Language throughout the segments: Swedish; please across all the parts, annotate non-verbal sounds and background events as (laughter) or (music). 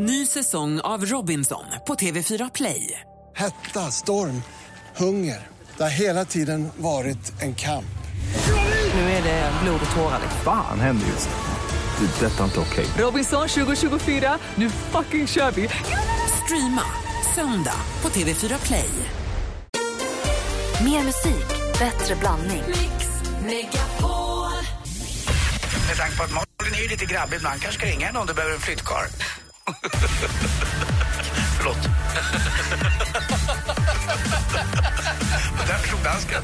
Ny säsong av Robinson på TV4 Play. Hetta, storm, hunger. Det har hela tiden varit en kamp. Nu är det blod och tårar. Fan händer just nu. Det. är Detta är inte okej. Robinson 2024, nu fucking kör vi! Streama söndag på TV4 Play. Mer musik, bättre blandning. Med tanke på att Malin är lite grabbig ibland kanske ska ringa henne om du behöver en flyttkarl. Förlåt. (laughs) Där förstod dansken.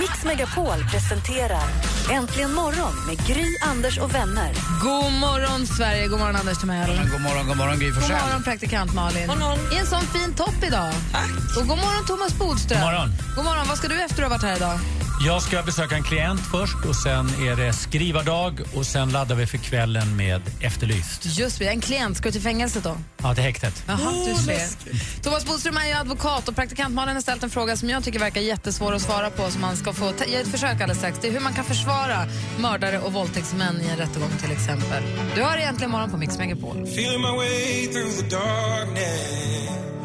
Mix Megapol presenterar Äntligen morgon med Gry, Anders och vänner. God morgon, Sverige. God morgon, Anders Timell. God morgon, god morgon Gry God Forssell. morgon, praktikant Malin. I en sån fin topp idag. Tack. Och god morgon, Thomas Bodström. God morgon. God morgon. Vad ska du efter att ha varit här idag? Jag ska besöka en klient först och sen är det skrivardag och sen laddar vi för kvällen med Efterlyst. Just det, en klient. Ska du till fängelset då? Ja, till häktet. Jaha, du ser. Thomas Bodström är ju advokat och praktikant Malin har ställt en fråga som jag tycker verkar jättesvår att svara på som man ska få ge ett försök alldeles strax. Det är hur man kan försvara mördare och våldtäktsmän i en rättegång till exempel. Du har egentligen morgon på Mix Megapol. Feeling my way through the darkness.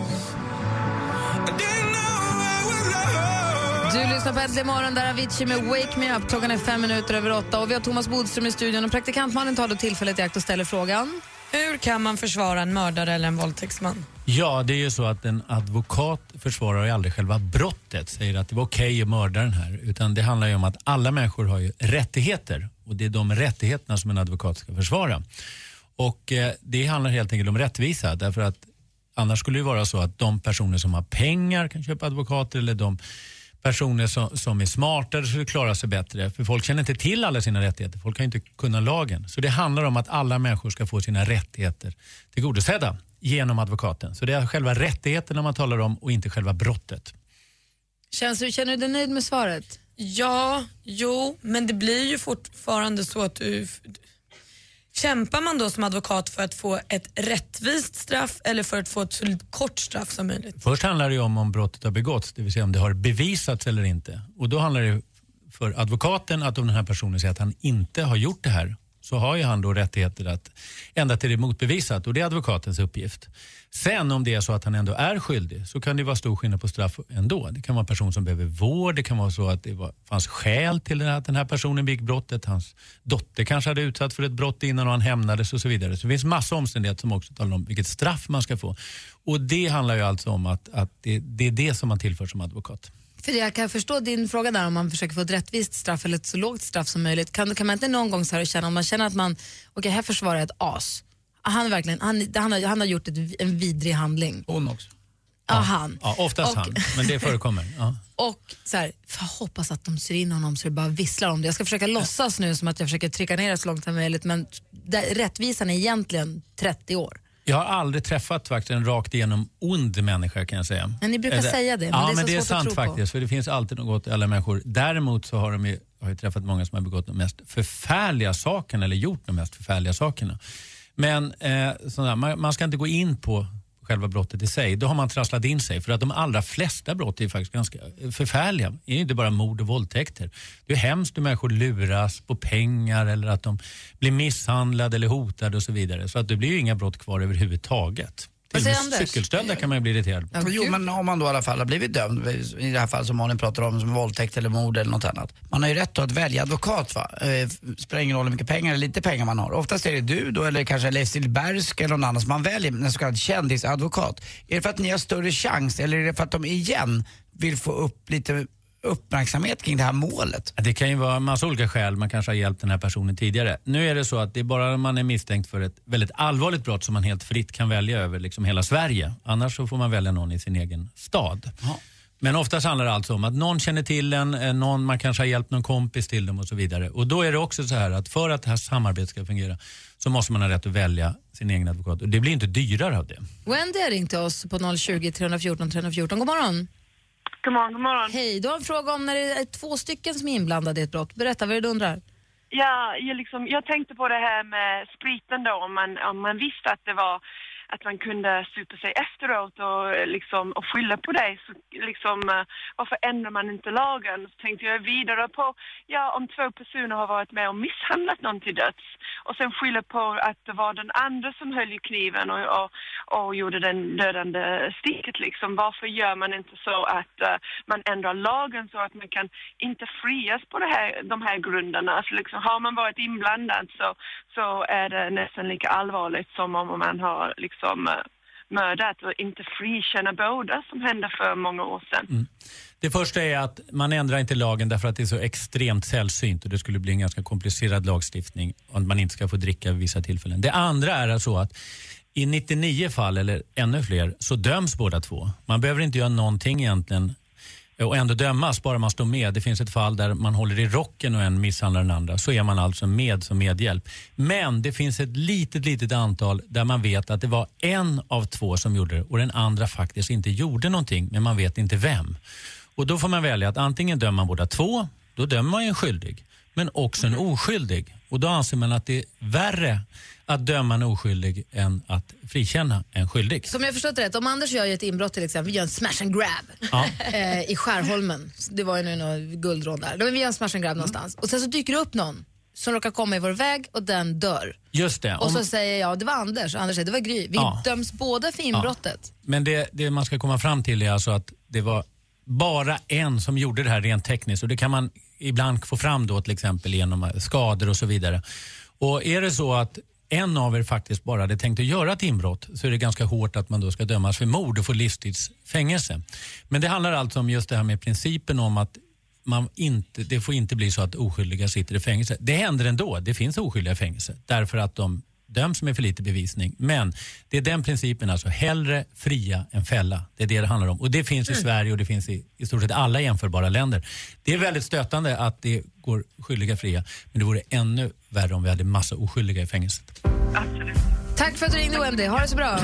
Du lyssnar på Äntligen morgon där Avicii med Wake Me Up. Klockan är fem minuter över åtta och vi har Thomas Bodström i studion och praktikant Malin tar då tillfället i akt och ställer frågan. Hur kan man försvara en mördare eller en våldtäktsman? Ja, det är ju så att en advokat försvarar ju aldrig själva brottet, säger att det var okej att mörda den här. Utan det handlar ju om att alla människor har ju rättigheter och det är de rättigheterna som en advokat ska försvara. Och eh, det handlar helt enkelt om rättvisa därför att annars skulle det vara så att de personer som har pengar kan köpa advokater eller de personer som, som är smartare skulle klara sig bättre. För folk känner inte till alla sina rättigheter. Folk kan inte kunna lagen. Så det handlar om att alla människor ska få sina rättigheter tillgodosedda genom advokaten. Så det är själva rättigheterna man talar om och inte själva brottet. Känns du, känner du dig nöjd med svaret? Ja, jo, men det blir ju fortfarande så att du... Kämpar man då som advokat för att få ett rättvist straff eller för att få ett så kort straff som möjligt? Först handlar det ju om om brottet har begåtts, det vill säga om det har bevisats eller inte. Och då handlar det för advokaten att om den här personen säger att han inte har gjort det här så har ju han då rättigheter att ända till det är motbevisat och det är advokatens uppgift. Sen om det är så att han ändå är skyldig så kan det vara stor skillnad på straff ändå. Det kan vara en person som behöver vård, det kan vara så att det var, fanns skäl till att den här personen begick brottet. Hans dotter kanske hade utsatts för ett brott innan och han hämnades och så vidare. Så det finns massa omständigheter som också talar om vilket straff man ska få. Och det handlar ju alltså om att, att det, det är det som man tillför som advokat. För jag kan förstå din fråga där om man försöker få ett rättvist straff eller ett så lågt straff som möjligt. Kan, kan man inte någon gång så här känna, om man känner att man, okej okay, här försvarar jag ett as. Han, verkligen, han, han, har, han har gjort ett, en vidrig handling. Hon också. Ja, han. Ja, oftast Och- han, men det förekommer. Ja. (laughs) Och så här, jag hoppas att de ser in honom så det bara visslar om det. Jag ska försöka låtsas nu som att jag försöker trycka ner det så långt som möjligt men där, rättvisan är egentligen 30 år. Jag har aldrig träffat faktiskt en rakt igenom ond människa kan jag säga. Men ni brukar Eller- säga det, men ja, det är så men det är sant tro på. faktiskt. För det finns alltid något gott i alla människor. Däremot så har de ju, har jag träffat många som har begått de mest förfärliga sakerna eller gjort de mest förfärliga sakerna. Men eh, sådär, man, man ska inte gå in på själva brottet i sig. Då har man trasslat in sig. För att de allra flesta brott är faktiskt ganska eh, förfärliga. Det är ju inte bara mord och våldtäkter. Det är hemskt hur människor luras på pengar eller att de blir misshandlade eller hotade och så vidare. Så att det blir ju inga brott kvar överhuvudtaget. Till och med cykelstölder kan man ju bli irriterad på. Jo, men om man då i alla fall har blivit dömd, i det här fallet som Malin pratar om, som våldtäkt eller mord eller något annat. Man har ju rätt att välja advokat va? Eh, spelar ingen roll hur mycket pengar eller lite pengar man har. Oftast är det du då eller kanske Leif Silbersk eller någon annan som man väljer, en så kallad kändisadvokat. Är det för att ni har större chans eller är det för att de igen vill få upp lite uppmärksamhet kring det här målet? Det kan ju vara en massa olika skäl. Man kanske har hjälpt den här personen tidigare. Nu är det så att det är bara om man är misstänkt för ett väldigt allvarligt brott som man helt fritt kan välja över liksom hela Sverige. Annars så får man välja någon i sin egen stad. Men oftast handlar det alltså om att någon känner till en, eh, någon, man kanske har hjälpt någon kompis till dem och så vidare. Och då är det också så här att för att det här samarbetet ska fungera så måste man ha rätt att välja sin egen advokat. Och det blir inte dyrare av det. Wendy har ringt till oss på 020 314 314. God morgon. God morgon, god morgon. Hej, du har en fråga om när det är två stycken som är inblandade i ett brott. Berätta vad är det du undrar. Ja, jag, liksom, jag tänkte på det här med spriten då, om man, om man visste att det var att man kunde supa sig efteråt och, eh, liksom, och skylla på det. Så, liksom, eh, varför ändrar man inte lagen? Så tänkte jag vidare på, ja om två personer har varit med och misshandlat någon till döds och sen skylla på att det var den andra som höll i kniven och, och, och gjorde den dödande sticket liksom. Varför gör man inte så att uh, man ändrar lagen så att man kan inte frias på det här, de här grunderna? Alltså liksom, har man varit inblandad så, så är det nästan lika allvarligt som om man har liksom som eh, mördat och inte frikänna båda som hände för många år sedan. Mm. Det första är att man ändrar inte lagen därför att det är så extremt sällsynt och det skulle bli en ganska komplicerad lagstiftning om man inte ska få dricka vid vissa tillfällen. Det andra är alltså att i 99 fall, eller ännu fler, så döms båda två. Man behöver inte göra någonting egentligen och ändå dömas bara man står med. Det finns ett fall där man håller i rocken och en misshandlar den andra. Så är man alltså med som medhjälp. Men det finns ett litet, litet antal där man vet att det var en av två som gjorde det och den andra faktiskt inte gjorde någonting, men man vet inte vem. Och då får man välja att antingen dömer man båda två, då dömer man ju en skyldig, men också en oskyldig. Och då anser man att det är värre att döma en oskyldig än att frikänna en skyldig. Som jag förstått rätt, om Anders gör ju ett inbrott till exempel, vi gör en smash and grab Ja. (laughs) eh, i Skärholmen. Det var ju nu någon guldrån där. Då vi gör en smash and grab någonstans. Och sen så dyker det upp någon som råkar komma i vår väg och den dör. Just det. Och Om- så säger jag, det var Anders och Anders säger, det var Gry. Vi Ja. döms båda för inbrottet. Men det, det man ska komma fram till är alltså att det var bara en som gjorde det här rent tekniskt och det kan man ibland få fram då till exempel genom eh, skador och så vidare. Och är det så att en av er faktiskt bara hade tänkt att göra ett inbrott så är det ganska hårt att man då ska dömas för mord och få livstidsfängelse. Men det handlar alltså om just det här med principen om att man inte, det får inte bli så att oskyldiga sitter i fängelse. Det händer ändå. Det finns oskyldiga i fängelse därför att de döms med för lite bevisning. Men det är den principen, alltså hellre fria än fälla. Det är det det handlar om. Och det finns i Sverige och det finns i, i stort sett alla jämförbara länder. Det är väldigt stötande att det går skyldiga fria. Men det vore ännu värre om vi hade massa oskyldiga i fängelset. Tack för att du ringde Wendy, ha det så bra.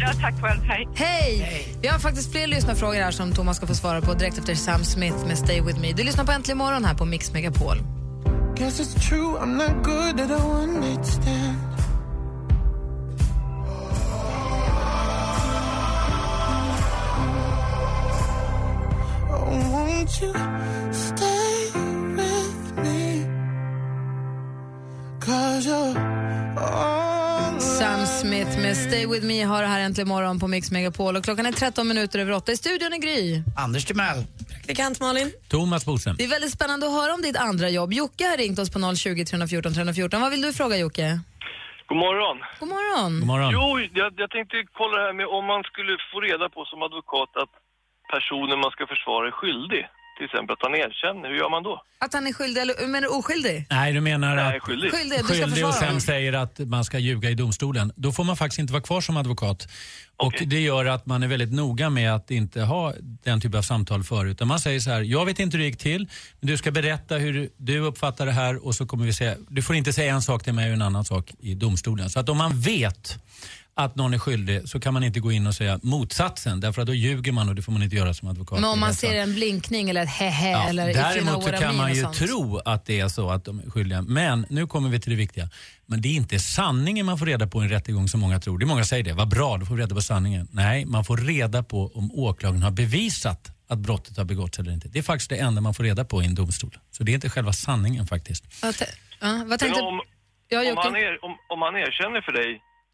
Ja, tack själv. Hej. Hej! Vi har faktiskt fler lyssnarfrågor här som Thomas ska få svara på direkt efter Sam Smith med Stay With Me. Du lyssnar på Äntligen Morgon här på Mix Megapol. Guess it's true, I'm not good at a one night stand. Won't you stay with me? Cause you're all Sam Smith med Stay With Me har det här Äntligen Morgon på Mix Megapol. Och klockan är 13 minuter över 8. I studion är Gry. Anders Timell. Praktikant Malin. Thomas Bodström. Det är väldigt spännande att höra om ditt andra jobb. Jocke har ringt oss på 020 314 314. Vad vill du fråga Jocke? God morgon. God morgon. God morgon. Jo, jag, jag tänkte kolla det här med om man skulle få reda på som advokat att personen man ska försvara är skyldig. Till exempel att han erkänner. Hur gör man då? Att han är skyldig, eller menar du oskyldig? Nej, du menar Nej, att skyldig. Skyldig, du ska skyldig och sen säger att man ska ljuga i domstolen. Då får man faktiskt inte vara kvar som advokat. Och Det gör att man är väldigt noga med att inte ha den typen av samtal förut. Utan man säger så här, jag vet inte hur det gick till, men du ska berätta hur du uppfattar det här och så kommer vi säga, du får inte säga en sak till mig och en annan sak i domstolen. Så att om man vet att någon är skyldig så kan man inte gå in och säga motsatsen därför att då ljuger man och det får man inte göra som advokat. Men om man ser en blinkning eller ett hehe Ja, eller däremot så kan man ju tro att det är så att de är skyldiga. Men nu kommer vi till det viktiga. Men det är inte sanningen man får reda på i en rättegång som många tror. Det är många säger det. Vad bra, då får vi reda på sanningen. Nej, man får reda på om åklagaren har bevisat att brottet har begåtts eller inte. Det är faktiskt det enda man får reda på i en domstol. Så det är inte själva sanningen faktiskt. Vad ja, vad Men tänkte... om, Ja, om, han er, om, om han erkänner för dig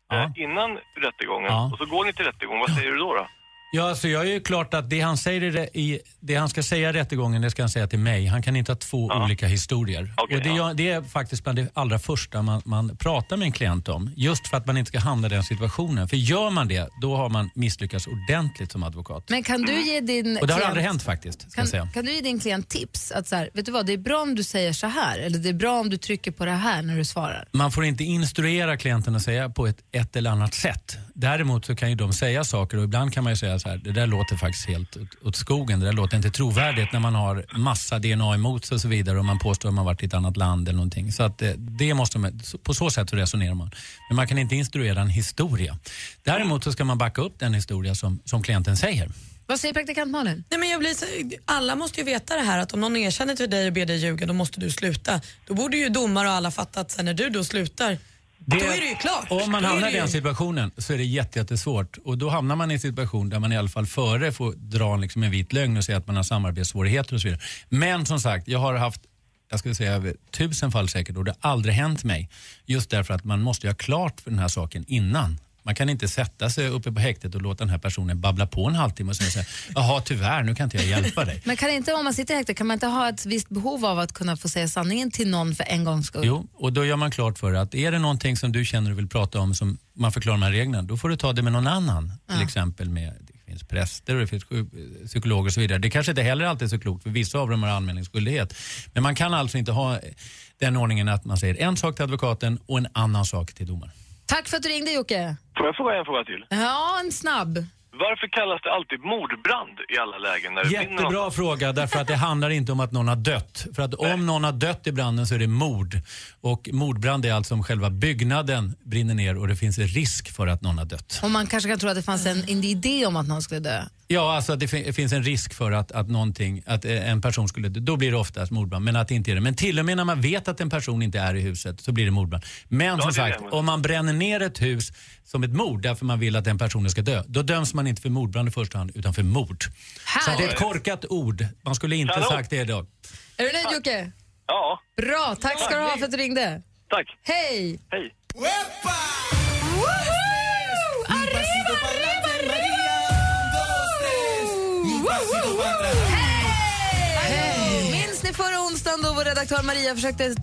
Ja. innan rättegången och så går ni till rättegång, vad säger du då? då? Ja, alltså jag är ju klart att det han, säger i, det- han ska säga i rättegången, det ska han säga till mig. Han kan inte ha två olika historier. Okej, och det, ja. det är faktiskt bland det allra första man, man pratar med en klient om. Just för att man inte ska hamna i den situationen. För gör man det, då har man misslyckats ordentligt som advokat. Men kan du ge din Och det har klient... aldrig hänt faktiskt. Ska Kan, jag säga. kan du ge din klient tips? Att så här, vet du vad, det är bra om du säger så här eller det är bra om du trycker på det här när du svarar. Man får inte instruera klienten att säga på ett, ett eller annat sätt. Däremot så kan ju de säga saker och ibland kan man ju säga så här, det där låter faktiskt helt åt, skogen. Det där låter inte trovärdigt när man har massa DNA emot sig och så vidare och man påstår att man varit i ett annat land eller någonting. Så att eh, det måste man, på så sätt så resonerar man. Men man kan inte instruera en historia. Däremot så ska man backa upp den historia som, som klienten säger. Vad säger praktikant Malin? Nej, men jag blir så, alla måste ju veta det här att om någon erkänner till dig och ber dig ljuga då måste du sluta. Då borde ju domare och alla fatta att sen när du då slutar Då är det ju klart. Om man Då hamnar det i den situationen så är det jätte- jättesvårt. Och då hamnar man i en situation där man i alla fall före får dra liksom en vit lögn och säga att man har samarbetssvårigheter och så vidare. Men som sagt, jag har haft jag skulle säga över tusen fall säkert och det har aldrig hänt mig. Just därför att man måste ha klart för den här saken innan. Man kan inte sätta sig uppe på häktet och låta den här personen babbla på en halvtimme och säga så här, jaha tyvärr nu kan inte jag hjälpa dig. (laughs) Men kan inte, om man sitter i häkte, kan man inte ha ett visst behov av att kunna få säga sanningen till någon för en gångs skull? Jo, och då gör man klart för att är det någonting som du känner och vill prata om som man förklarar de här reglerna, då får du ta det med någon annan. Till exempel med, det finns präster och det finns psykologer och så vidare. Det kanske inte heller alltid är så klokt för vissa av dem har anmälningsskyldighet. Men man kan alltså inte ha den ordningen att man säger en sak till advokaten och en annan sak till domaren. Tack för att du ringde Jocke. Får jag fråga en fråga till? Ja, en snabb. Varför kallas det alltid mordbrand i alla lägen? När det brinner Jättebra någonstans? fråga därför att det handlar inte om att någon har dött. För att om någon har dött i branden så är det mord. Och mordbrand är alltså om själva byggnaden brinner ner och det finns en risk för att någon har dött. Och man kanske kan tro att det fanns en, en idé om att någon skulle dö. Ja, alltså att det fin- finns en risk för att, att, någonting, att eh, en person skulle. Då blir det oftast mordbrand, men att det inte är det. Men till och med när man vet att en person inte är i huset så blir det mordbrand. Men som sagt, om man bränner ner ett hus som ett mord därför man vill att den personen ska dö, då döms man inte för mordbrand i första hand utan för mord. Så det är ett korkat ord. Man skulle inte Kanon. sagt det idag. Är du nöjd Jocke? Ja, Bra, tack ska du ha för att du ringde. tack. Hej! Hej. Förra onsdagen då vår redaktör Maria försökte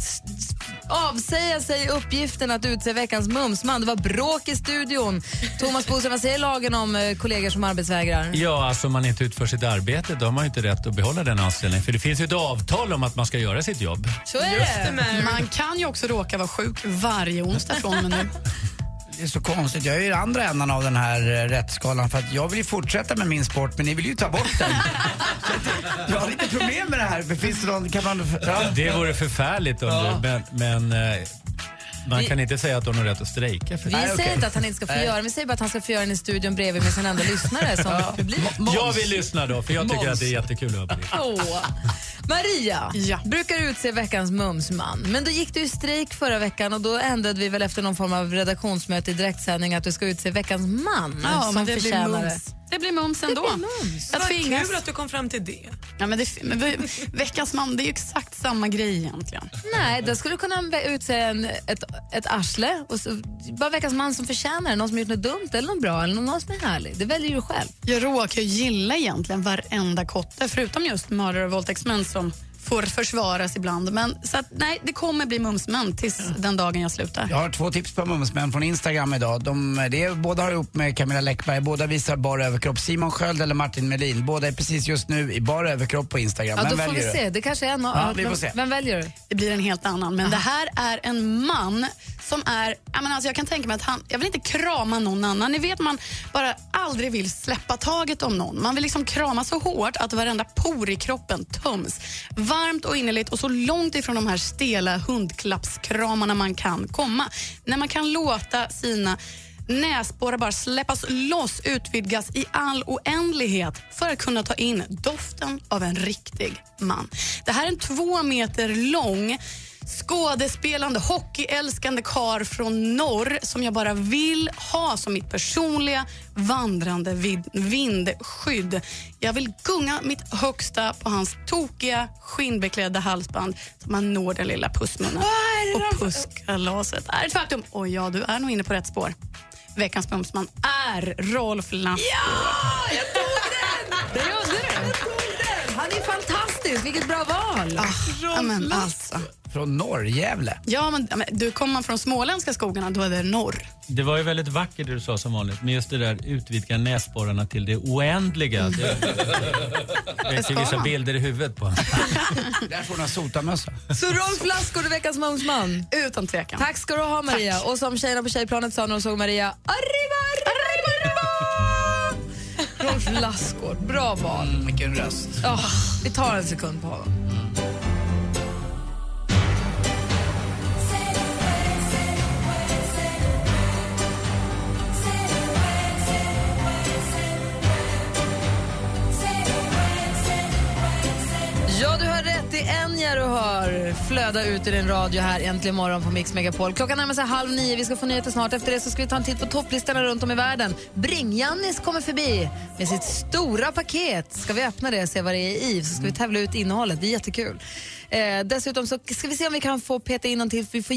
avsäga sig uppgiften att utse veckans mumsman? Det var bråk i studion. Thomas Bodström, vad säger lagen om eh, kollegor som arbetsvägrar? Ja, alltså om man inte utför sitt arbete då har man ju inte rätt att behålla den anställningen. För det finns ju ett avtal om att man ska göra sitt jobb. Så är det. Man kan ju också råka vara sjuk varje onsdag från och med nu. (laughs) Det är så konstigt. Jag är i andra änden av den här eh, rättsskalan för att jag vill ju fortsätta med min sport men ni vill ju ta bort den. (laughs) Jag har lite problem med det här. Finns det någon, kan man... Ja. Det vore förfärligt om Ja. du, men, men eh, man Vi- kan inte säga att du har rätt att strejka för Vi det. säger inte att han inte ska få Nej. göra vi säger bara att han ska få göra den i studion bredvid med sin enda (laughs) lyssnare som publik. Jag vill lyssna då, för jag tycker Måns. att det är jättekul att det. Åh. Maria brukar utse veckans mumsman. Men då gick du i strejk förra veckan och då ändrade vi väl efter någon form av redaktionsmöte i direktsändning att du ska utse veckans man Ja, som men det blir förtjänar mums. Det blir mums ändå. mums. Jag Vad tvingas. kul att du kom fram till det. Ja, men det, men vi- veckans man, det är ju exakt samma grej egentligen. Nej, då skulle du kunna utse en, ett, ett arsle och så, bara veckans man som förtjänar det. Någon som gjort något dumt eller något bra eller någon som är härlig. Det väljer du själv. Jag råkar ju gilla egentligen varenda kotte, förutom just mördare och våldtäktsmän som får försvaras ibland. Men, så att, nej, det kommer bli mumsmän tills den dagen jag slutar. Jag har två tips på mumsmän från Instagram idag. De, det är, båda har ihop med Camilla Läckberg. Båda visar bara överkropp. Simon Sköld eller Martin Melin. Båda är precis just nu i bara överkropp på Instagram. Ja, Vem då får vi du? se. Det kanske är en Ja, vi får vem, se. vem väljer du? Det blir en helt annan. Men det här är en man som är... Jag, menar, alltså jag kan tänka mig att han... Jag vill inte krama någon annan. Ni vet man bara aldrig vill släppa taget om någon. Man vill liksom krama så hårt att varenda por i kroppen töms. Varmt och innerligt och så långt ifrån de här stela hundklappskramarna man kan komma. När man kan låta sina näsborrar bara släppas loss, utvidgas i all oändlighet för att kunna ta in doften av en riktig man. Det här är en två meter lång skådespelande, hockeyälskande kar från norr som jag bara vill ha som mitt personliga vandrande vid- vindskydd. Jag vill gunga mitt högsta på hans tokiga skinnbeklädda halsband så man når den lilla pussmunnen och pusskalaset. är ett faktum. Och ja, du är nog inne på rätt spår. Veckans mumsman är Rolf Lassgård. Ja, jag tog den! (laughs) Det gjorde du. Han är fantastisk. Vilket bra val. Ja, men alltså. Från norr, Gävle. Ja, men, men du kommer man från småländska skogarna, då är det norr. Det var ju väldigt vackert det du sa som vanligt, men just det där utvidga näsborrarna till det oändliga. Det, det ska är vissa bilder i huvudet på (laughs) Där får du en sotarmössa. Så Rolf Lassgård är veckans mumsman? Utan tvekan. Tack ska du ha Maria. Och som tjejerna på tjejplanet sa när de såg Maria, arriva, arriva, arriva! Rolf Lassgård, bra val. Mm, vilken röst. Åh, vi tar en sekund på honom. Där du hör. flöda ut i din radio här äntligen morgon på Mix Megapol. Klockan närmar sig halv nio, vi ska få nyheter snart. Efter det så ska vi ta en titt på topplistorna runt om i världen. Bring-Jannis kommer förbi med sitt stora paket. Ska vi öppna det och se vad det är i, så ska vi tävla ut innehållet. Det är jättekul. Eh, dessutom så ska vi se om vi kan få peta in någon till, för vi får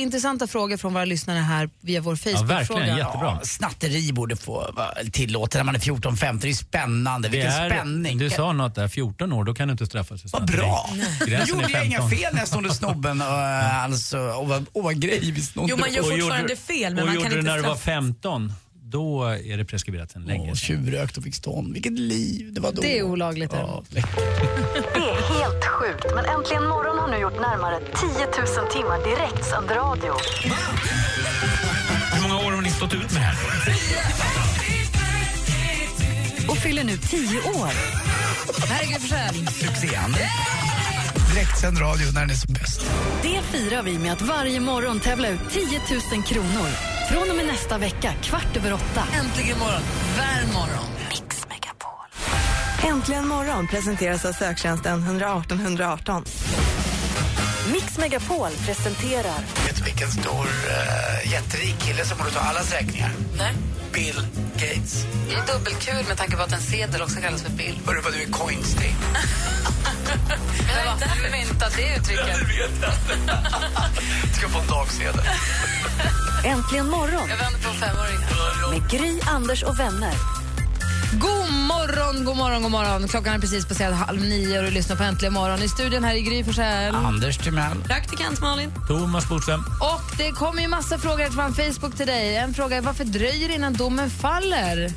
jätteintressanta frågor från våra lyssnare här via vår Facebook-fråga. Ja, snatteri borde få vara tillåtet när man är 14-15. Det är spännande. Vilken är- spänning. Du sa något där, 14 år, då kan du inte straffas för Vad snatteri. bra! Då gjorde jag inga 15. fel när jag stod hos snobben och, alltså, och, var, och var grej snodde. Jo, man gör Och fortfarande gjorde- fel, men och man gjorde kan du inte när du var straffas. 15, då är det preskriberat sedan länge. Och tjuvrökt och fick stånd. Vilket liv det var då. Det är olagligt. däremot. (laughs) Det är helt sjukt, men Äntligen morgon har nu gjort närmare 10 000 timmar direktsänd radio. Hur många år har ni stått ut med här? Och fyller nu 10 år. Här är Gry Forssell. Succén. Direktsänd radio när den är som bäst. Det firar vi med att varje morgon tävla ut 10 000 kronor. Från och med nästa vecka, kvart över åtta. Äntligen morgon. Värm morgon. Mix Megapol. Äntligen morgon presenteras av söktjänsten 118 118. Mix Megapol presenterar... Vet du vilken stor uh, jätterik kille som borde ta allas räkningar? Nej. Bill Gates. Det är dubbelkul med tanke på att en sedel också kallas för bill. Hörru vad du är coinstig. (laughs) Jag har inte myntat det uttrycket. vet jag Du ska få en dagsedel. Äntligen morgon Jag vänder på femåringar. med Gry, Anders och vänner. God morgon, god morgon, god morgon. Klockan är precis passerat halv nio och du lyssnar på Äntligen morgon. I studion här i Gry Forssell. Anders Timell. Praktikant Malin. Thomas Bodström. Och det kommer ju massa frågor från Facebook till dig. En fråga är varför dröjer det innan domen faller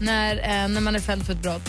när, eh, när man är fälld för ett brott?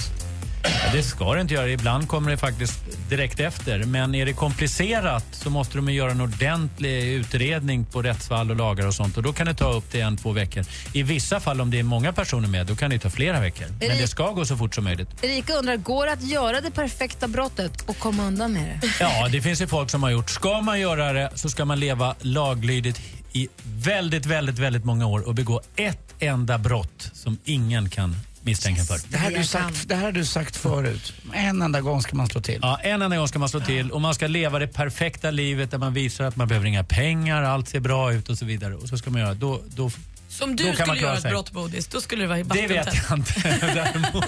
Ja, det ska det inte göra. Ibland kommer det faktiskt direkt efter. Men är det komplicerat så måste de göra en ordentlig utredning på rättsfall och lagar och sånt. Och då kan det ta upp till en, två veckor. I vissa fall om det är många personer med, då kan det ta flera veckor. Men det- det ska gå så fort som möjligt. Erika undrar, går det att göra det perfekta brottet och komma undan med det? Ja, det finns ju folk som har gjort. Ska man göra det så ska man leva laglydigt i väldigt, väldigt, väldigt många år och begå ett enda brott som ingen kan misstänka för. Det här, har du sagt, det här har du sagt förut. En enda gång ska man slå till. Ja, en enda gång ska man slå till och man ska leva det perfekta livet där man visar att man behöver inga pengar, allt ser bra ut och så vidare. Och så ska man göra, då, då, Som då du kan man skulle göra ett brott, Bodis, då skulle det vara i Det vet jag inte. (laughs) Däremot,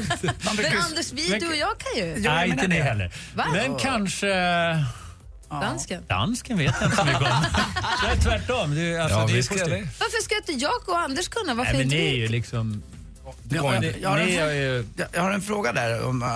Men Anders, vi, du och jag kan ju. nej, inte ni heller. Va? Men kanske... Dansken. Dansken vet jag inte så mycket om. (laughs) Det är tvärtom. Det, är- alltså, Ja, det är visst det. Varför ska inte jag och Anders kunna? Varför Nej, men inte ni är ju liksom... Jag har, en, jag, har är en, jag- har en fråga där. Om, eh,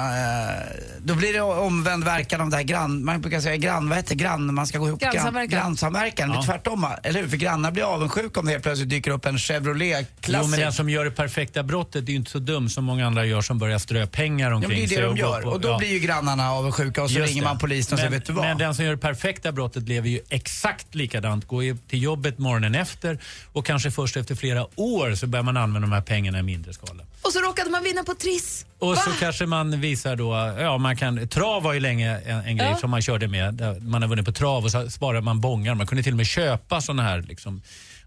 då blir det omvänd verkan av det här grann... Man brukar säga grann... Vad heter det? grann? Man ska gå ihop. Grannsamverkan. Grann, grannsamverkan. Det Ja. blir tvärtom, eller hur? För grannar blir avundsjuka om det helt plötsligt dyker upp en Chevrolet Jo, men den som gör det perfekta brottet är ju inte så dum som många andra gör som börjar strö pengar Ja, men det är omkring det sig. de gör. på- Och då ja. blir ju grannarna avundsjuka och så Just ringer det. man polisen och säger, vet du vad? Men den som gör det perfekta brottet lever ju exakt likadant. Går till jobbet morgonen efter och kanske först efter flera år så börjar man använda de här pengarna i mindre skala. Och så råkade man vinna på Triss. Och Va? så kanske man visar då, ja man kan, trav var ju länge en, en grej Ja. som man körde med. Man har vunnit på trav och så sparar man bångar. Man kunde till och med köpa såna här liksom,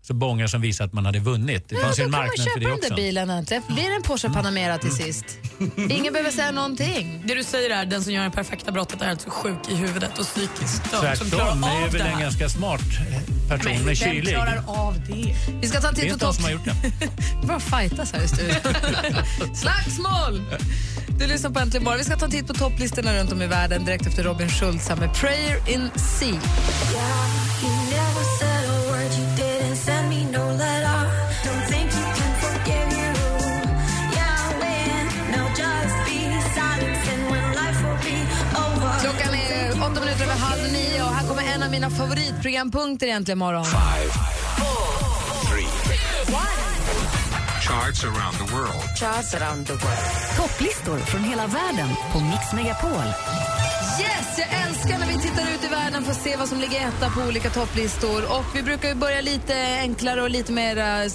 så bångar som visar att man hade vunnit. Det Ja, fanns då ju en kan man marknad köpa för det den där också. bilen äntligen. Blir det en Porsche Panamera till sist? (laughs) Ingen behöver säga någonting. Det du säger är den som gör det perfekta brottet är alltså sjuk i huvudet och psykiskt störd som klarar det är väl det en ganska smart eh, person Men med kylig. klarar av det? Vi ska ta en Det titt är på inte de topp... som har gjort det. (laughs) Bara fightas här i studion. (laughs) Slagsmål! Du lyssnar på Äntligen morgon. Vi ska ta en titt på topplistorna runt om i världen direkt efter Robin Schultz med Prayer in Sea. Mina favoritprogrampunkter egentligen imorgon. Charts around the world. Charts around the world. Topplistor från hela världen på Mix Megapol. Yes, jag älskar när vi tittar ut i världen för att se vad som ligger etta på olika topplistor. Och vi brukar ju börja lite enklare och lite mer eh,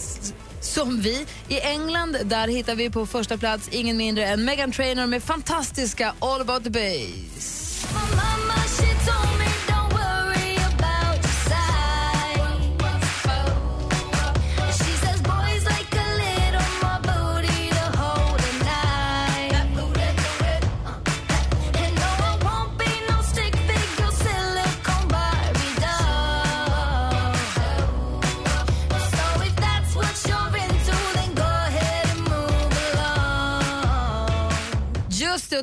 som vi. I England där hittar vi på första plats ingen mindre än Megan Trainor med fantastiska All about the bass.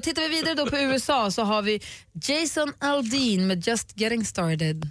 Tittar vi vidare då på USA så har vi Jason Aldean med Just Getting Started.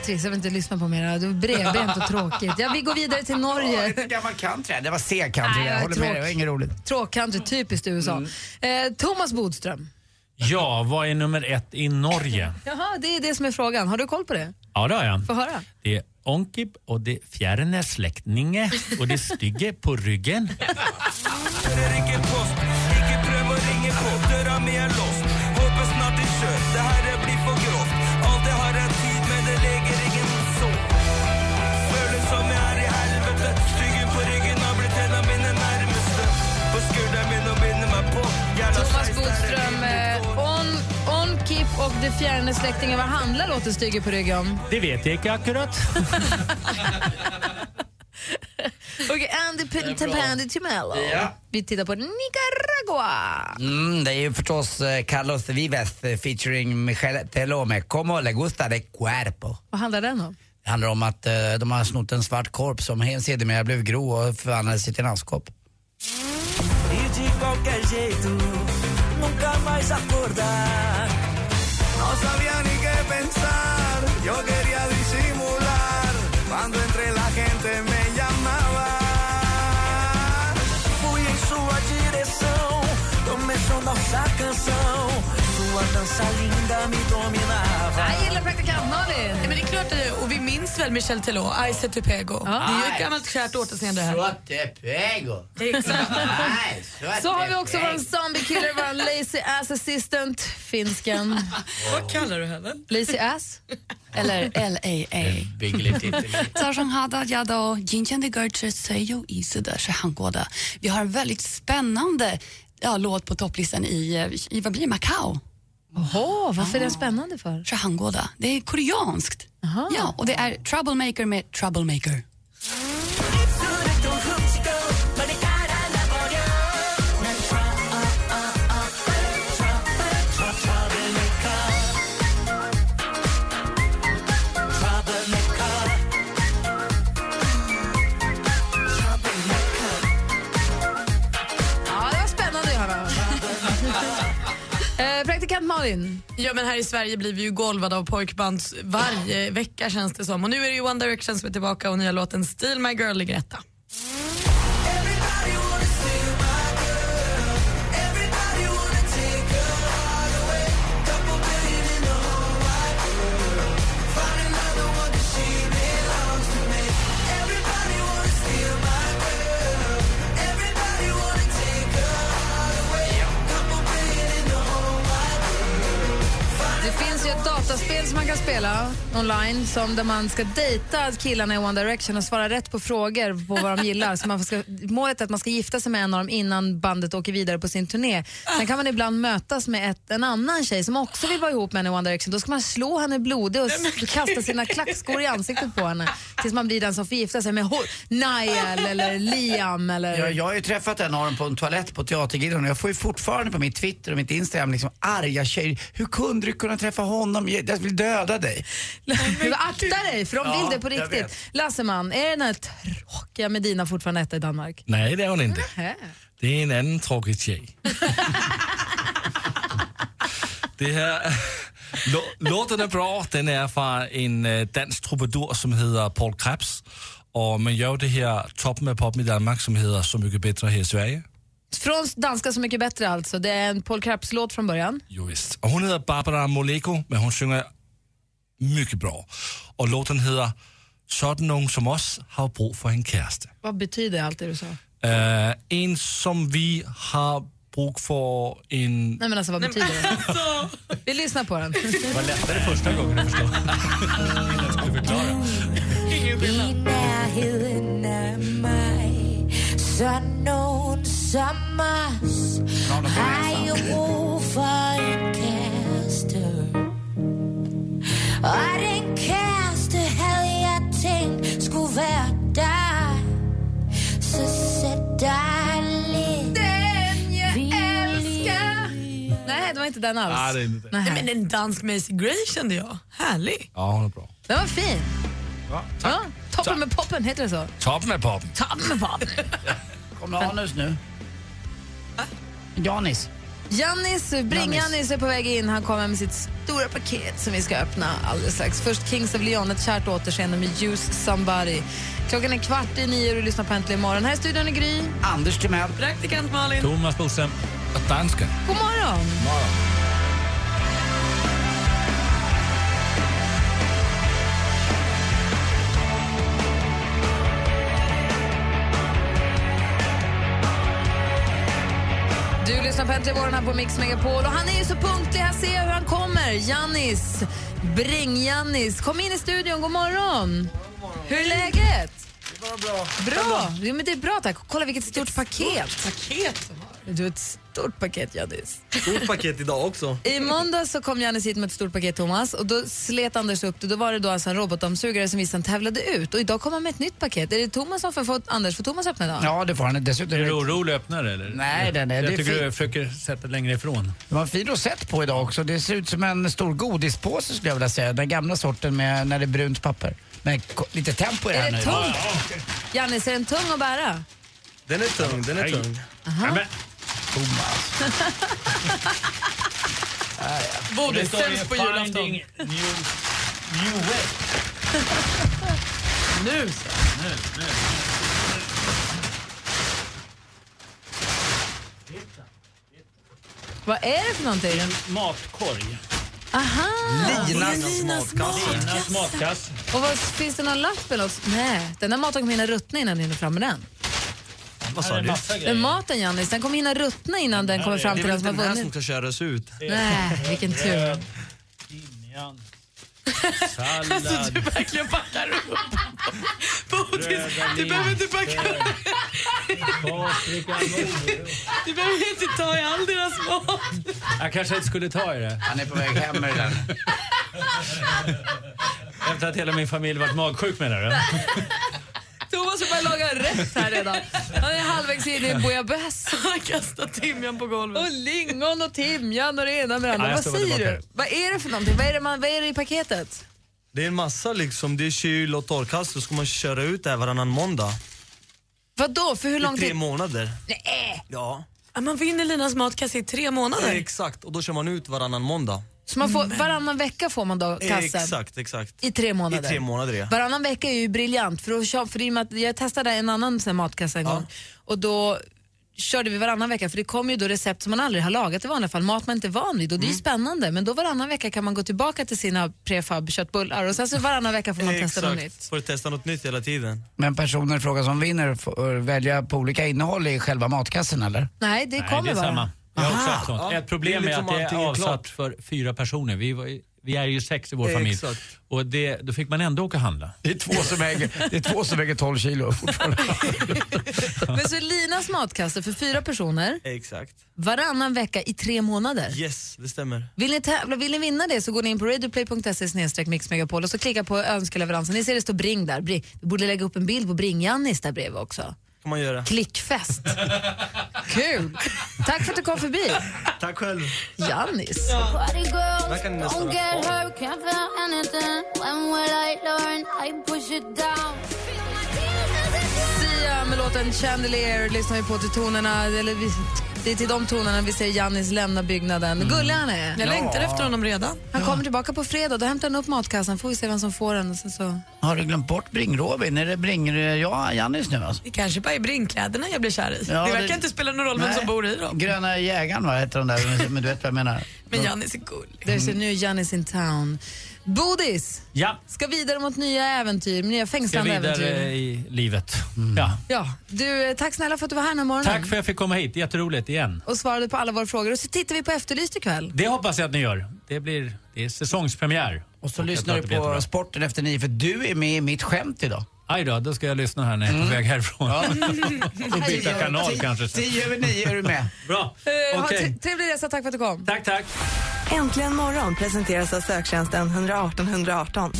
Vad trist, jag vill inte lyssna på mer. Det är bredbent och tråkigt. Ja, vi går vidare till Norge. Lite gammal country. Det var C-country. Jag håller med dig, det var inget roligt. Tråkcountry, typiskt USA. Eh, Thomas Bodström. Ja, vad är nummer ett i Norge? (laughs) Jaha, det är det som är frågan. Har du koll på det? Ja, det har jag. Få höra. Det är Onkip och det fjärne släktinge och det stygge på ryggen. (laughs) Bodström, eh, on, on Kip och Det fjärne släktingen. Vad handlar låten Stygge på ryggen om? Det vet jag inte akkurat. (laughs) Okej, Andy Pandy Timello. Ja. Vi tittar på Nicaragua. Mm, det är ju förstås eh, Carlos Vives eh, featuring Michel Teló med Como le gusta de cuerpo. Vad handlar den om? Det handlar om att de har snott en svart korp som helt sedermera blev grå och förvandlades till en askkopp. Nunca mais acordar. No sabía ni qué pensar, yo quería disimular. Cuando entre la gente me llamaba. Fui em sua direção, começou nossa canção. sua dança linda me dominava Jag gillar praktikant Malin. Nej, men det är klart eh, och vi minns väl Michel Teló, I se te pego. Det är ju ett gammalt kärt återseende det här. Så pego. Exakt. Så har vi också vår zombie killer, vår lazy ass assistant, finsken. Vad kallar du henne? Lazy ass? Eller LAA? Sarsom Haddad Yado, Jinchen de Gertzer Seyo Isuda Shehangoda. Vi har en väldigt spännande ja, låt på topplistan i, eh, i vad blir Macau? Jaha, varför är den spännande för? Så Hangoda. Det är koreanskt. Ja, och det är Troublemaker med Troublemaker. Malin. Ja, men här i Sverige blir vi ju golvade av pojkband varje vecka känns det som. Och nu är det ju One Direction som är tillbaka och nya låten Steal My Girl ligger etta. Online som där man ska dejta killarna i One Direction och svara rätt på frågor på vad de gillar. Så man ska, målet är att man ska gifta sig med en av dem innan bandet åker vidare på sin turné. Sen kan man ibland mötas med ett, en annan tjej som också vill vara ihop med en i One Direction. Då ska man slå henne blodig och kasta sina klackskor i ansiktet på henne tills man blir den som får gifta sig med Niall eller Liam eller... Jag, jag har ju träffat en av dem på en toalett på Teatergillen och jag får ju fortfarande på mitt Twitter och mitt Instagram liksom arga tjejer. Hur kunde du kunna träffa honom? Jag vill döda dig. Du akta dig för de Ja, vill det på jag riktigt. vet. Lasseman, är den här tråkiga Medina fortfarande etta i Danmark? Nej, det är hon inte. Hä? Det är en annan tråkig tjej. (laughs) det här, lå- låten är bra. Den är från en eh, dansk trubadur som heter Paul Krebs. Och man gör det här toppen med pop i Danmark som heter Så mycket bättre här i Sverige. Från danska Så mycket bättre alltså. Det är en Paul Krabs-låt från början. Jo, visst. Och hon heter Barbara Moleko, men hon sjunger mycket bra. Och låten heter Sådan någon som oss har brug för en kæreste. Vad betyder allt det du sa? Uh, en som vi har brug för en... Nej men alltså vad betyder det? Vi lyssnar på den. (laughs) Det var lättare första gången att förstå. Jag skulle förklara. (laughs) I nærheden af mig Sådan nogen som os Har jo brug for en kæreste Og den havde jeg tænkt Skulle være dig Så sæt dig lidt Den jag älskar Nej, inte den alls? Nej, det är inte det. Nej, men en dansk Macy Gray kände jag. Härlig. Ja, hon är bra. Den var fin. Ja, Ja, toppen med poppen, heter det så? Toppen med poppen. Toppen med poppen. Kommer Anus nu? Janis. Jannis, Bring-Jannis är på väg in. Han kommer med sitt stora paket som vi ska öppna alldeles strax. Först Kings of Leon, ett kärt återseende med Use Somebody. Klockan är kvart i nio och du lyssnar på Äntligen imorgon. Här i studion är Gry. Anders Timell. Praktikant Malin. Thomas Bodström. Dansken. God morgon. Du lyssnar på Äntligen morgon här på Mix Megapol och han är ju så punktlig. Här ser jag hur han kommer. Jannis, Bring-Jannis. Kom in i studion, god morgon. Hur är läget? Det var bra. Bra! Ja, men det är bra tack. Kolla vilket stort paket. Paket? Du har ett stort paket Jannis. Stort paket idag också. I måndag så kom Jannis hit med ett stort paket Thomas och då slet Anders upp det. Då var det då alltså en robotdammsugare som visst han tävlade ut och idag kommer han med ett nytt paket. Är det Thomas som får få Anders? Får Thomas öppna idag? Ja, det får han. Dessutom Är du orolig öppnare eller? Nej, den är- Jag det är tycker fint. du försöker sätta längre ifrån. Det var en fin rosett på idag också. Det ser ut som en stor godispåse skulle jag vilja säga. Den gamla sorten med när det är brunt papper. Men lite tempo i det Är här det nu. tungt? Jannis, är den tung att bära? Den är tung, den är tung. Aha. Thomas. (laughs) Borde sämst på julafton. New, new way. (laughs) Nu Nu, nu. Vad är det för någonting? En matkorg. Aha! Linas matkasse. Linas matkasse. Och vad, finns det någon lapp eller något? Nej, den där maten kommer hinna ruttna innan den hinner fram med den. Vad sa är du? Den maten Jannis, den kommer hinna ruttna innan den kommer fram Det är till väl den inte som den har här som vunnit. ska köras ut? Nej, vilken tur. Timjan, (laughs) sallad. Du verkligen backar upp. Bodis, du behöver inte backa upp. Du behöver inte ta i all deras mat. Jag kanske inte skulle ta i det. Han är på väg hem med det där. Efter att hela min familj varit magsjuk menar du? Thomas har börjat laga rätt här redan. Han är halvvägs in i en bouillabaisse. (laughs) Han kastar timjan på golvet. Och lingon och timjan och det ena med det andra. Ja, vad säger du? Vad är det för någonting? Vad är det, man, vad är det i paketet? Det är en massa liksom, det är kyl och torrkast så ska man köra ut det här varannan måndag. Vad då? För hur I lång tre tid? månader. Nej. Ja. Ja, Man vinner Linas matkasse i tre månader. Exakt, och då kör man ut varannan måndag. Så man får, varannan vecka får man då kassen? Exakt, exakt. I tre månader? I tre månader ja. Varannan vecka är ju briljant. För, att, för i och med att jag testade en annan sån matkasse en gång och då körde vi varannan vecka för det kommer ju då recept som man aldrig har lagat i vanliga fall, mat man inte är van vid och det är Mm. ju spännande men då varannan vecka kan man gå tillbaka till sina prefab köttbullar och sen så varannan vecka får man testa något nytt. Får du testa något nytt hela tiden. Men personer i fråga som vinner får välja på olika innehåll i själva matkassen eller? Nej, det Nej, kommer det är bara. samma. Jag har också haft sånt. Ja, Ett problem är är, liksom att det är avsatt klart. för fyra personer. Vi, var, vi är ju sex i vår familj. Exakt. Och det, då fick man ändå åka och handla. Det är två som väger, det är två som väger 12 kilo fortfarande. (laughs) Men så Linas matkasse för fyra personer Exakt. varannan vecka i tre månader. Yes, det stämmer. Vill ni, tävla, vill ni vinna det så går ni in på radioplay.se mixmegapol och så klicka på önskeleveransen. Ni ser det står Bring där. Bring. Vi borde lägga upp en bild på Bring-Jannis där bredvid också. Kan man göra. Klickfest. Kul! Tack för att du kom förbi. Tack själv. Jannis. Kvar. Sia med låten Chandelier lyssnar vi på till tonerna, eller det är till de tonerna vi ser Jannis lämna byggnaden. Gullig han är. Jag längtar efter honom redan. Han kommer tillbaka på fredag, då hämtar han upp matkassan, får vi se vem som får den. Och sen så... Har du glömt bort Bring-Robin? Är det Bring... Ja, Jannis nu alltså? Det kanske bara är bringkläderna jag blir kär i. Ja, det verkar det- inte spela någon roll vem Nej. som bor i dem. Gröna jägaren va, heter de där, men du vet vad jag menar. Men Jannis är gullig. There's a new Jannis in town. Bodis Ja, ska vidare mot nya äventyr, nya ska fängslande vidare äventyr. i livet. Ja. Ja, du, eh, tack snälla för att du var här den här morgonen Tack för att jag fick komma hit. Jätteroligt igen. och svarade på alla våra frågor. Och så tittar vi på Efterlyst ikväll. Det hoppas jag att ni gör. Det, blir, det är säsongspremiär. Och så jag lyssnar tror du att det blir på jättebra. sporten efter nio, för du är med i mitt skämt idag. Aj då, då ska jag lyssna här när jag är på väg härifrån. (laughs) Och byta kanal kanske. sen. Tio över nio är du med. Bra, Eh, ha okej. tre- Trevlig resa, tack för att du kom. Tack, tack. Äntligen morgon presenteras av söktjänsten 118 118.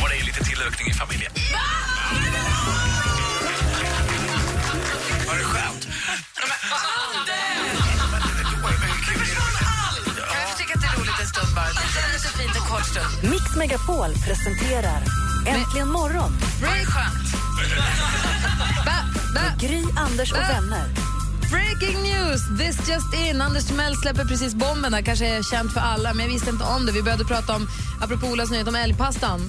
Var det lite tillökning i familjen? Megapol presenterar Äntligen morgon Break. (laughs) med Gry, Anders och vänner. Breaking news! This just in. Anders Timell släpper precis bomben. där. kanske är känt för alla, men jag visste inte om det. Vi började prata om, apropå Olas nyhet om älgpastan,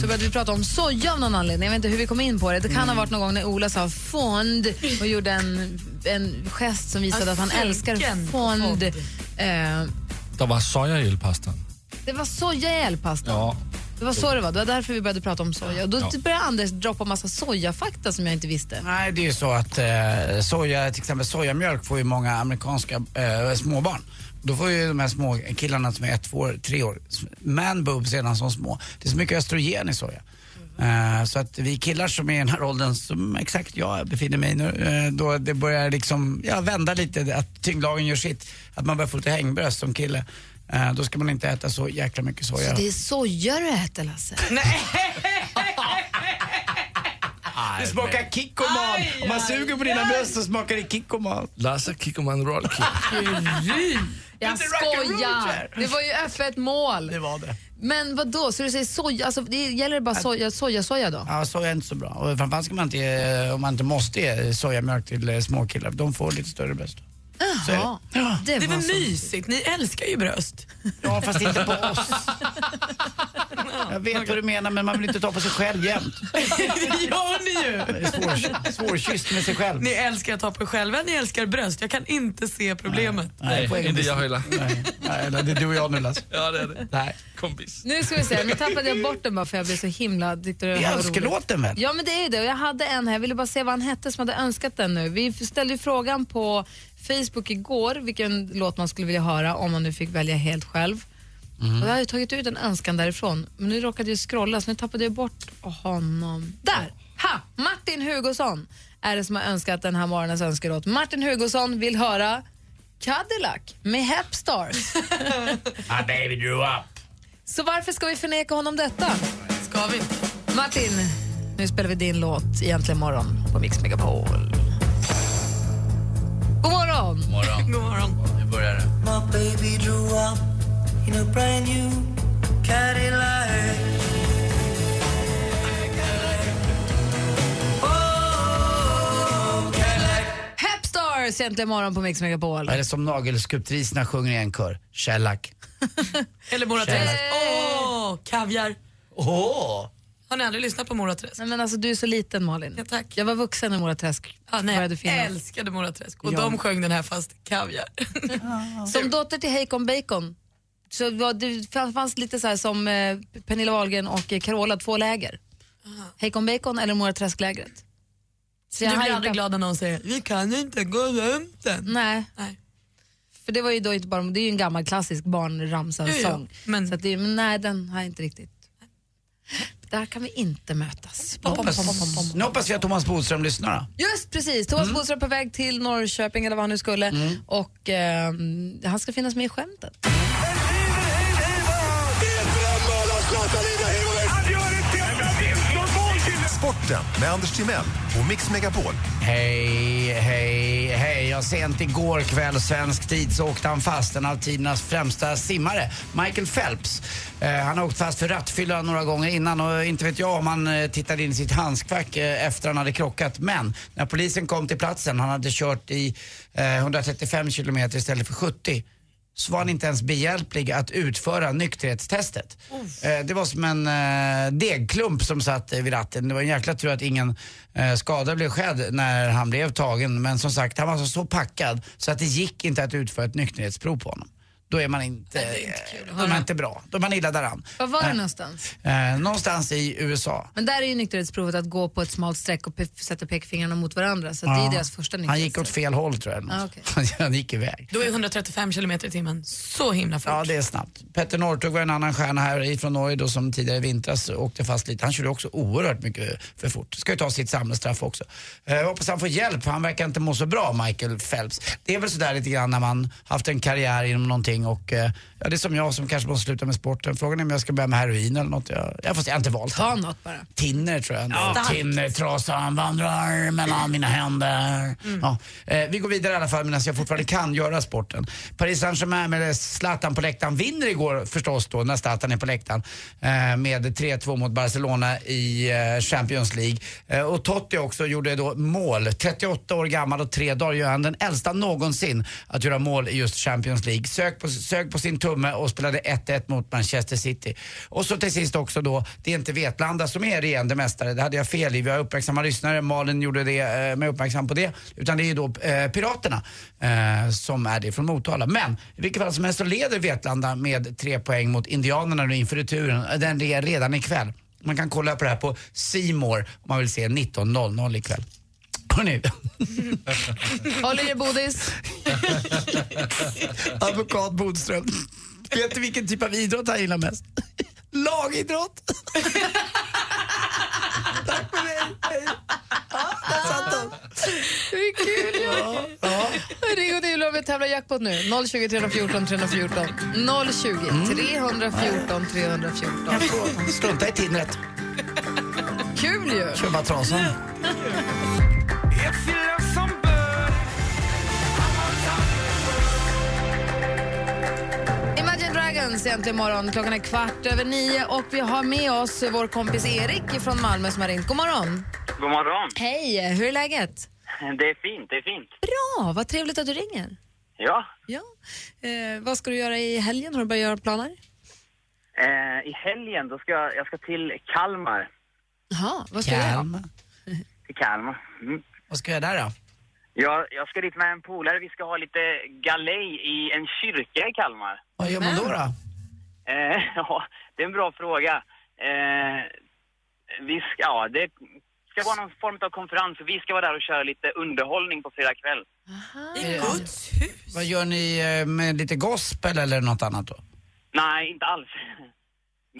så började vi prata om soja av någon anledning. Jag vet inte hur vi kom in på det. Det kan ha varit någon gång när Ola sa fond och gjorde en, en gest som visade att han älskar fond. fond. Eh, Der var soja i älgpastan. Det var soja i älgpastan. Ja. Det var så det var. Det var därför vi började prata om soja. Och då Ja. började Anders droppa massa sojafakta som jag inte visste. Nej, det är ju så att eh, soja, till exempel sojamjölk får ju många amerikanska eh, småbarn. Då får ju de här små killarna som är ett, två, år, tre år, man boobs redan som små. Det är så mycket östrogen i soja. Eh, så att vi killar som är i den här åldern, som exakt jag befinner mig i nu, eh, då det börjar liksom, ja, vända lite, att tyngdlagen gör sitt, att man börjar få lite hängbröst som kille. Eh, då ska man inte äta så jäkla mycket soja. Så det är soja du äter, Lasse? (laughs) Det smakar kikkoman. Om man suger på dina bröst så smakar det kikkoman. Lasse Kikkoman Rollkick. Jag skojar! Det var ju öppet mål. Det var det. Men vad då? Så du säger soja, alltså det gäller det bara soja, soja, soja då? Ja, soja är inte så bra. Och framförallt ska man inte, om man inte måste ge sojamjölk till eh, små killar. De får lite större bröst. Så är det. Ja. Det är var väl mysigt? Ni älskar ju bröst. Ja, fast inte på oss. (laughs) Jag vet vad du menar, men man vill inte ta på sig själv jämt. (laughs) det gör ni ju! Det är svår, svårkysst med sig själv. Ni älskar att ta på er själva, ni älskar bröst. Jag kan inte se problemet. Nej, poäng. inte jag heller. Nej, nej, det är du och jag nu Lasse. Ja, det är det. Nej. Kompis. Nu ska vi se, nu tappade jag bort den bara för jag blev så himla... Det är önskelåten väl? Ja men det är ju det och jag hade en här, jag ville bara se vad han hette som hade önskat den nu. Vi ställde ju frågan på Facebook igår vilken låt man skulle vilja höra om man nu fick välja helt själv. Och jag har ju tagit ut en önskan därifrån men nu råkade jag scrolla så nu tappade jag bort honom. Där! Ha! Martin Hugosson är det som har önskat den här morgonens önskelåt. Martin Hugosson vill höra Cadillac med Hepstars. My (laughs) baby drew up. Så varför ska vi förneka honom detta? Ska vi? Martin, nu spelar vi din låt i Äntligen morgon på Mix Megapol. God morgon! Morgon. God morgon. Nu börjar det. My baby drew up in a brand new Cadillac. Oh. Hepstars Äntligen morgon på Mix Megapol. Det som nagelskulptriserna sjunger i en kör? Shellac. (laughs) Eller Mora Träsk. Åh, kaviar. Åh! Har ni aldrig lyssnat på Mora Träsk? Nej, men alltså, du är så liten Malin. Ja, tack. Jag var vuxen när Mora Träsk Ja, nej, började jag finnas. älskade Mora Träsk och Ja. de sjöng den här fast kaviar. Som dotter till Heikon Bacon så var det fanns lite så här som eh, Pernilla Wahlgren och eh, Carola, två läger. Heikon Bacon eller Mora Träsk-lägret. Så du blir aldrig glad när någon säger vi kan inte gå runt den. Nej. Nej. För det var ju då inte bara, det är ju en gammal klassisk barnramsa-sång. men- Så det, men nej, den har jag inte riktigt. Där kan vi inte mötas. Nu hoppas vi att Thomas Bodström lyssnar. Just precis, Thomas Mm. Bodström på väg till Norrköping eller vad han nu skulle. Och eh, han ska finnas med i skämtet. Sporten med Anders Timell och Mix Megapol. Hej, hej, hej. Jag sent igår kväll svensk tid så åkte han fast, en av tidernas främsta simmare, Michael Phelps. Eh, han har åkt fast för rattfylla några gånger innan och inte vet jag om han eh, tittade in i sitt handskfack eh, efter han hade krockat. Men när polisen kom till platsen, han hade kört i eh, 135 kilometer istället för 70 så var han inte ens behjälplig att utföra nykterhetstestet. Eh, det var som en eh, degklump som satt vid ratten. Det var en jäkla tur att ingen eh, skada blev skedd när han blev tagen. Men som sagt, han var så, så packad så att det gick inte att utföra ett nykterhetsprov på honom. Då är man inte, eh, då är man inte bra. Då är man illa däran. Var var det Eh, någonstans? Eh, någonstans i USA. Men där är ju nykterhetsprovet att gå på ett smalt streck och pe- sätta pekfingrarna mot varandra. Så att det är Ja. deras första Han gick åt fel håll tror jag. Ah, okej. (laughs) han gick iväg. Då är 135 kilometer i timmen så himla fort. Ja, det är snabbt. Petter Northug var en annan stjärna här ifrån Norge då som tidigare i vintras åkte fast lite. Han körde också oerhört mycket för fort. Ska ju ta sitt samhällsstraff också. Eh, hoppas han får hjälp, han verkar inte må så bra, Michael Phelps. Det är väl sådär lite grann när man haft en karriär inom någonting någonting och eh, ja, det är som jag som kanske måste sluta med sporten. Frågan är om jag ska börja med heroin eller något. Jag, jag får se, jag har inte valt. Ta något bara. Tinner tror jag. Ja. Tinnertrasan vandrar mellan mina händer. Ja. Eh, vi går vidare i alla fall medan jag fortfarande kan göra sporten. Paris Saint-Germain med Zlatan på läktaren vinner igår förstås då när Zlatan är på läktaren eh, med 3-2 mot Barcelona i eh, Champions League. Eh, och Totti också gjorde då mål. 38 år gammal och tre dagar gör han den äldsta någonsin att göra mål i just Champions League. Sök på, Sög på sin tumme och spelade 1-1 mot Manchester City. Och så till sist också då, det är inte Vetlanda som är regerande mästare. Det hade jag fel i. Vi har uppmärksamma lyssnare. Malin gjorde det eh, uppmärksam på det. Utan det är ju då eh, Piraterna eh, som är det från Motala. Men i vilket fall som helst så leder Vetlanda med tre poäng mot Indianerna nu inför returen. Eh, den är redan ikväll. Man kan kolla på det här på C More om man vill se 19.00 ikväll. Hörrni. Håll i er bodis. (laughs) Advokat Bodström. Vet du vilken typ av idrott han gillar mest? Lagidrott. (laughs) Tack för mig. Hej. Ja, där satt de. Det är kul ju. Ring och tävla om vi tävlar jackpot nu. 020 314 314. 020 314 314. Jag får strunta i Tindret. Kul ju. Köpa trasan. Imagine Dragons egentligen imorgon. Klockan är kvart över nio och vi har med oss vår kompis Erik från Malmö som har ringt. God morgon. God morgon. Hej, hur är läget? Det är fint, det är fint. Bra, vad trevligt att du ringer. Ja, Ja. Eh, vad ska du göra i helgen? Har du börjat göra planer? eh, i helgen då ska jag, jag ska till Kalmar. Jaha, vad ska du göra? Kalmar. Till Kalmar. Mm. Vad ska jag där då? Jag, jag ska dit med en polare. Vi ska ha lite galej i en kyrka i Kalmar. Vad gör man då? då? Eh, (laughs) ja, det är en bra fråga. Eh, vi ska, ja, det ska vara någon form av konferens. Vi ska vara där och köra lite underhållning på fredag kväll. I Guds hus? Vad gör ni eh, med lite gospel eller något annat då? Nej, inte alls. (laughs)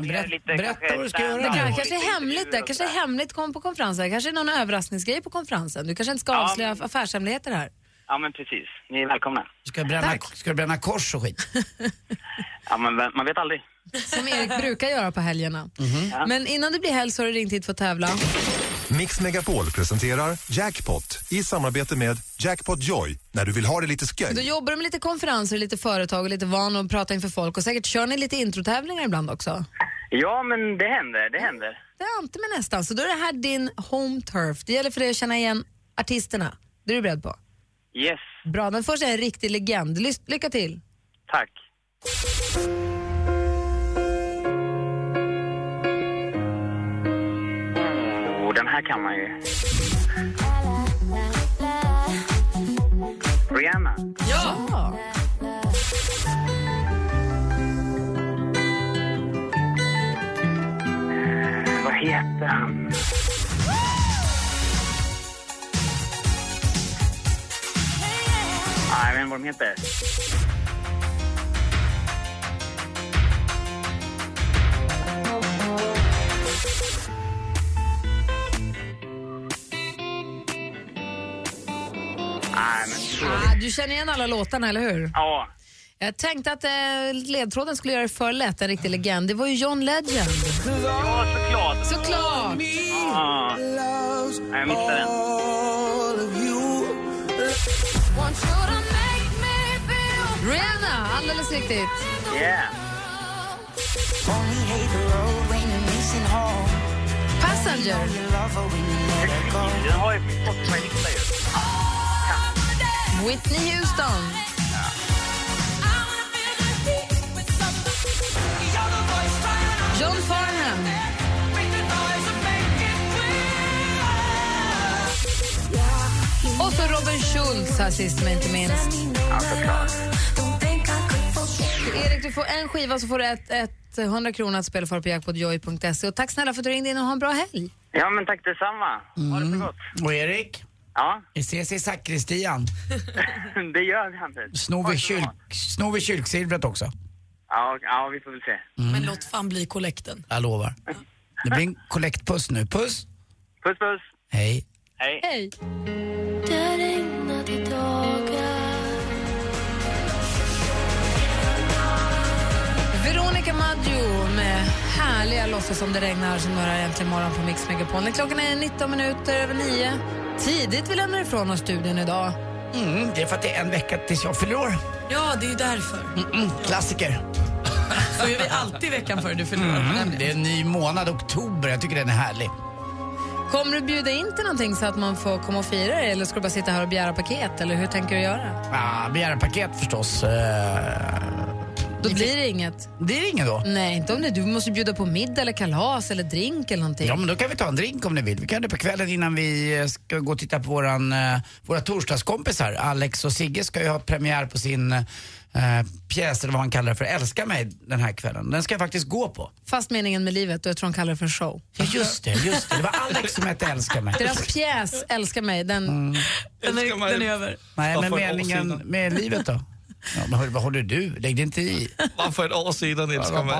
Berätt, lite berätta kanske vad du ska göra Det kan, kanske är hemligt där. Kanske är hemligt kom på konferensen. Kanske är någon överraskningsgrej på konferensen. Du kanske inte ska Ja, avslöja affärshemligheter här. Ja, men precis. Ni är välkomna. Ska du bränna, ska du bränna kors och skit? (laughs) Ja, men man vet aldrig. Som Erik brukar göra på helgerna. Ja. Men innan det blir helg så har du ringt hit för att tävla. Mix Megapol presenterar Jackpot i samarbete med Jackpot Joy när du vill ha det lite Då sköj. jobbar du med lite konferenser, lite företag och lite van att prata inför folk och säkert kör ni lite introtävlingar ibland också. Ja, men det händer, det händer. Det är inte med nästan. Så då är det här din home turf. Det gäller för dig att känna igen artisterna. Det är du beredd på? Yes, Bra, den första är en riktig legend. Lycka till. tack. Den här kan man ju. Rihanna. Ja! Vad heter han? Nej, jag vet inte vad de heter. Du känner igen alla låtarna, eller hur? Ja. Jag tänkte att eh, ledtråden skulle göra det för lätt, en riktig legend. Det var ju John Legend. Ja, såklart. Såklart! Ja. Nej, jag missade den. Rihanna, alldeles riktigt. Yeah. Passenger. Den har ju fått mig lista ju. Whitney Houston. John Farnham. Och så Robin Schultz här sist men inte minst. Erik, du får en skiva så får du ett, ett 100 kronor att spela för på jackpotjoy.se. Och tack snälla för att du ringde in och ha en bra helg. Ja, men tack detsamma. Ha det så gott. Och Erik? Ja. Vi ses i sakristian. (laughs) det gör vi, Anders. Snor vi, kyrk, snor vi kyrksilvret också? Ja, ja, vi får väl se. Mm. Men låt fan bli kollekten. Jag lovar. Det blir en kollektpuss nu. Puss! Puss, puss. Hej. Hej. Hej. Veronica Maggio med härliga låtsas som det regnar som några äntligen morgon på Mix Megapol. Klockan är 19 minuter över 9. Tidigt vi lämnar ifrån oss studion idag. Mm, det är för att det är en vecka tills jag fyller år. Ja, det är ju därför. Mm, klassiker. (laughs) Så gör vi alltid veckan före du fyller år. Mm, det är en ny månad, oktober. Jag tycker den är härlig. Kommer du bjuda in till någonting så att man får komma och fira det eller ska du bara sitta här och begära paket eller hur tänker du göra? Ah, begära paket förstås. Eh, Då blir det inget. Det inget då? Nej, inte om det. Du måste bjuda på middag eller kalas eller drink eller någonting. Ja, men då kan vi ta en drink om ni vill. Vi kan det på kvällen innan vi eh, ska gå och titta på våran, eh, våra torsdagskompisar. Alex och Sigge ska ju ha premiär på sin eh, pjäs, eller vad man kallar det för, Älska mig den här kvällen. Den ska jag faktiskt gå på. Fast meningen med livet och jag tror de kallar det för en show. Ja, just det, just det. Det var Alex som hette Älska mig. Deras pjäs Älska mig, den, Mm. den, är, den är över. Nej, men meningen med livet då? Ja, men hör- vad håller du? Lägg dig inte i. Bara för ett år sedan älskar mig.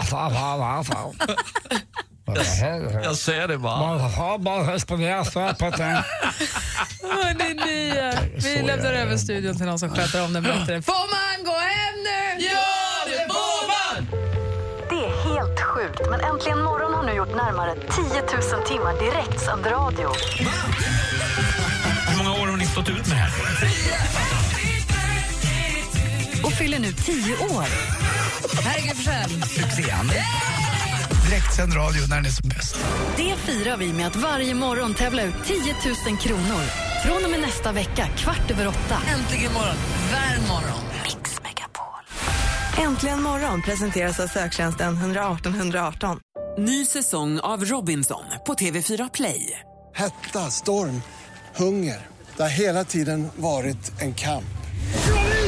Jag säger det bara. Man har bara respirerat så här på den. Hörni, ni, eh, vi lämnar är det. över studion till någon som sköter om den bättre. Får man gå hem nu? Ja, det får man! Det är helt sjukt, men Äntligen morgon har nu gjort närmare 10 000 timmar direktsänd radio. Och fyller nu 10 år. Här är Gry Forssell. Succén. Direktsänd radio när den är som bäst. Det firar vi med att varje morgon tävla ut 10 000 kronor. Från och med nästa vecka, kvart över åtta. Äntligen morgon. Värm morgon. Äntligen morgon presenteras av söktjänsten 118 118. Ny säsong av Robinson på TV4 Play. Hetta, storm, hunger. Det har hela tiden varit en kamp.